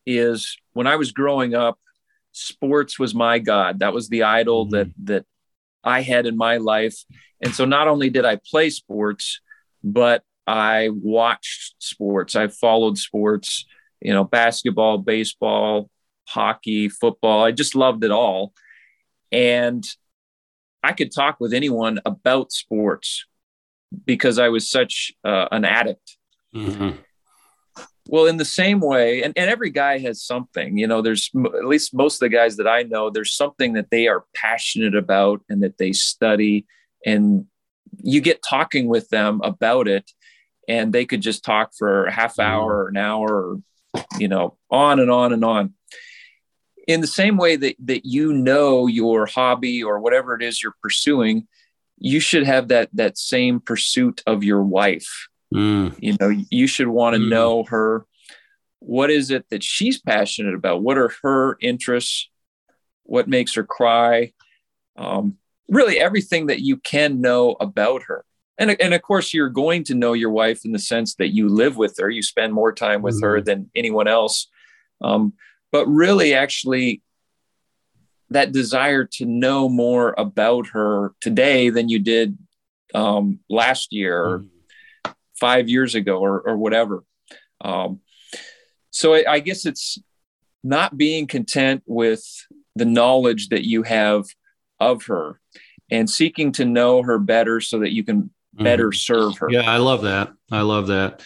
Speaker 2: is when I was growing up, sports was my god. That was the idol mm-hmm. that that I had in my life. And so not only did I play sports, but I watched sports. I followed sports, you know, basketball, baseball, hockey, football. I just loved it all. And I could talk with anyone about sports because I was such uh, an addict. Mm-hmm. Well, in the same way, and, and every guy has something, you know, there's at least most of the guys that I know, there's something that they are passionate about and that they study and you get talking with them about it and they could just talk for a half mm-hmm. hour or an hour or you know on and on and on in the same way that that you know your hobby or whatever it is you're pursuing you should have that that same pursuit of your wife mm. you know you should want to mm. know her what is it that she's passionate about what are her interests what makes her cry um, really everything that you can know about her. And, and of course, you're going to know your wife in the sense that you live with her, you spend more time with mm-hmm. her than anyone else. Um, but really, actually, that desire to know more about her today than you did um, last year or mm-hmm. five years ago or, or whatever. Um, so I, I guess it's not being content with the knowledge that you have of her and seeking to know her better so that you can better mm-hmm. serve her.
Speaker 1: Yeah, I love that. I love that.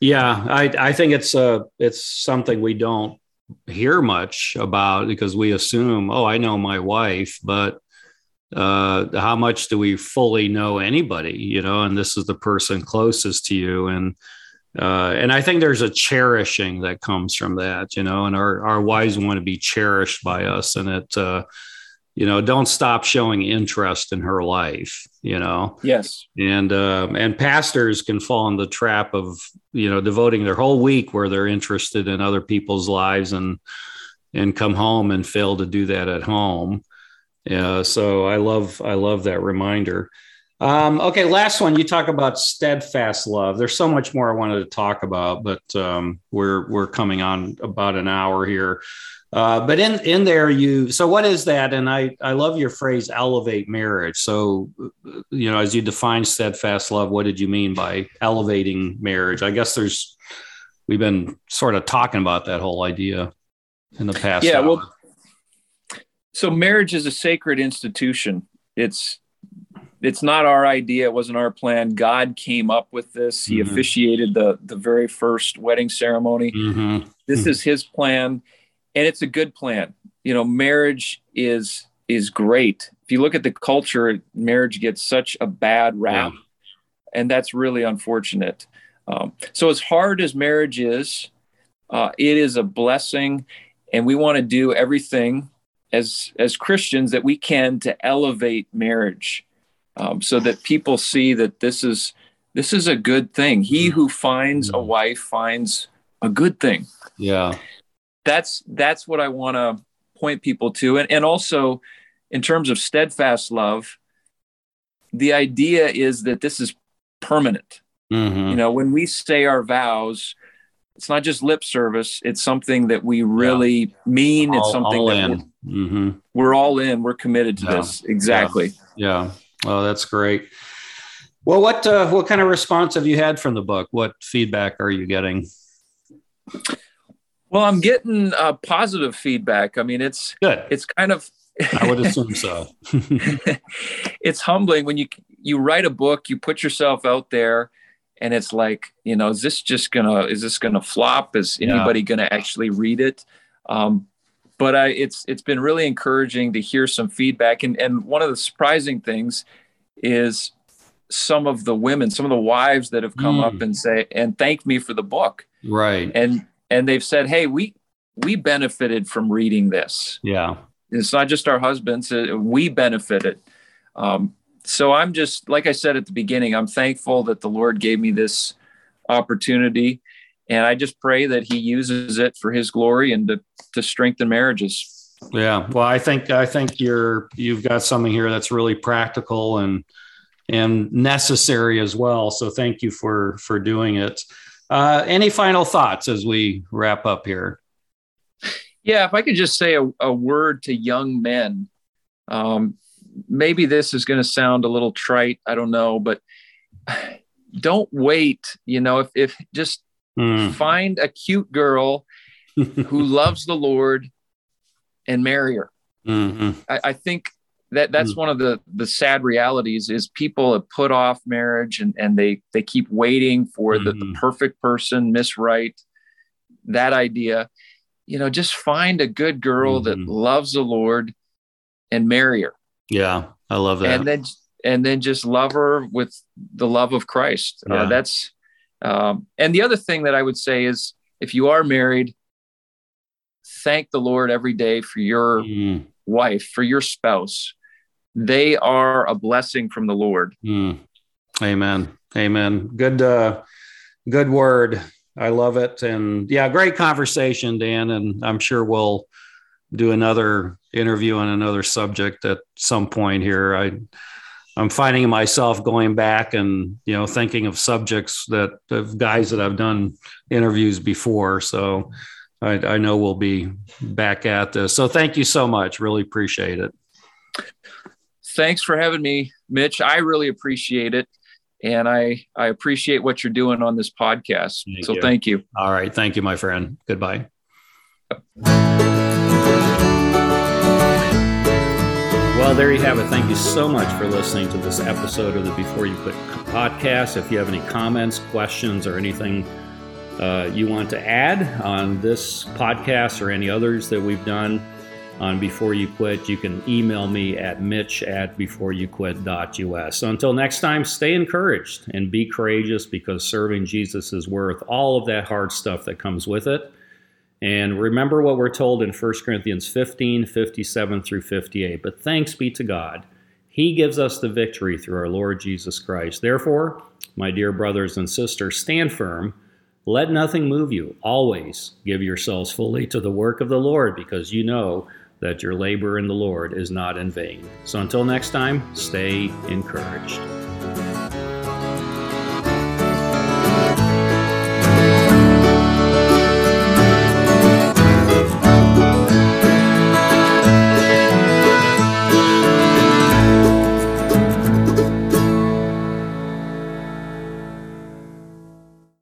Speaker 1: Yeah, I I think it's uh it's something we don't hear much about because we assume, oh, I know my wife, but uh how much do we fully know anybody, you know, and this is the person closest to you and uh, and I think there's a cherishing that comes from that, you know, and our, our wives want to be cherished by us. And it, uh, you know don't stop showing interest in her life you know?
Speaker 2: Yes.
Speaker 1: And uh, and pastors can fall in the trap of you know devoting their whole week where they're interested in other people's lives and and come home and fail to do that at home. Yeah so i love i love that reminder. Um, okay last one. You talk about steadfast love. There's so much more i wanted to talk about but um, we're we're coming on about an hour here uh, but in in there, you so what is that? And I I love your phrase elevate marriage. So you know, as you define steadfast love, what did you mean by elevating marriage? I guess there's we've been sort of talking about that whole idea in the past.
Speaker 2: Yeah, hour. well, so marriage is a sacred institution. It's it's not our idea. It wasn't our plan. God came up with this. He mm-hmm. officiated the the very first wedding ceremony. Mm-hmm. This is His plan and it's a good plan. You know, marriage is is great. If you look at the culture, marriage gets such a bad rap, yeah. and that's really unfortunate. Um, so, as hard as marriage is, uh, it is a blessing, and we want to do everything as as Christians that we can to elevate marriage, um, so that people see that this is this is a good thing. He mm-hmm. who finds a mm-hmm. wife finds a good thing.
Speaker 1: Yeah
Speaker 2: that's that's what I want to point people to, and and also in terms of steadfast love, the idea is that this is permanent. Mm-hmm. You know, when we say our vows, it's not just lip service. It's something that we really yeah. mean. All, it's something that we're, mm-hmm. we're, all in. We're committed to yeah. this. Exactly.
Speaker 1: Yeah. yeah. Oh, that's great. Well, what uh, what kind of response have you had from the book? What feedback are you getting?
Speaker 2: Well, I'm getting uh, positive feedback. I mean, it's
Speaker 1: good.
Speaker 2: It's kind of.
Speaker 1: I would assume so.
Speaker 2: it's humbling when you you write a book, you put yourself out there, and it's like, you know, is this just gonna is this gonna flop? Is anybody yeah. gonna actually read it? Um, but I, it's it's been really encouraging to hear some feedback, and and one of the surprising things is some of the women, some of the wives that have come mm. up and say and thank me for the book,
Speaker 1: right?
Speaker 2: And and they've said, hey, we we benefited from reading this.
Speaker 1: Yeah,
Speaker 2: it's not just our husbands; uh, we benefited. Um, so I'm just like I said at the beginning, I'm thankful that the Lord gave me this opportunity, and I just pray that He uses it for His glory and to to strengthen marriages.
Speaker 1: Yeah, well, I think I think you're you've got something here that's really practical and and necessary as well. So thank you for for doing it. Uh, any final thoughts as we wrap up here?
Speaker 2: Yeah, if I could just say a, a word to young men. Um, maybe this is going to sound a little trite. I don't know, but don't wait. You know, if, if just mm. find a cute girl who loves the Lord and marry her. Mm-hmm. I, I, think that that's mm. one of the the sad realities is people have put off marriage and and they they keep waiting for mm-hmm. the, the mm-hmm. perfect person, Miss Right, that idea. You know, just find a good girl mm-hmm. that loves the Lord and marry her.
Speaker 1: Yeah, I love that.
Speaker 2: And then and then just love her with the love of Christ. Uh, yeah. Uh, that's um, and the other thing that I would say is if you are married, thank the Lord every day for your mm. wife, for your spouse. They are a blessing from the Lord.
Speaker 1: Mm. Amen. Amen. Good uh good word. I love it. And yeah, great conversation, Dan. And I'm sure we'll do another interview on another subject at some point here. I I'm finding myself going back and you know thinking of subjects that of guys that I've done interviews before. So I, I know we'll be back at this. So thank you so much. Really appreciate it.
Speaker 2: Thanks for having me, Mitch. I really appreciate it. And I, I appreciate what you're doing on this podcast. Thank so you. thank you.
Speaker 1: All right. Thank you, my friend. Goodbye. Well, there you have it. Thank you so much for listening to this episode of the Before You Quit podcast. If you have any comments, questions, or anything uh, you want to add on this podcast or any others that we've done on Before You Quit, you can email me at mitch at beforeyouquit.us. So until next time, stay encouraged and be courageous because serving Jesus is worth all of that hard stuff that comes with it. And remember what we're told in 1 Corinthians 15 57 through 58. But thanks be to God, He gives us the victory through our Lord Jesus Christ. Therefore, my dear brothers and sisters, stand firm. Let nothing move you. Always give yourselves fully to the work of the Lord, because you know that your labor in the Lord is not in vain. So until next time, stay encouraged.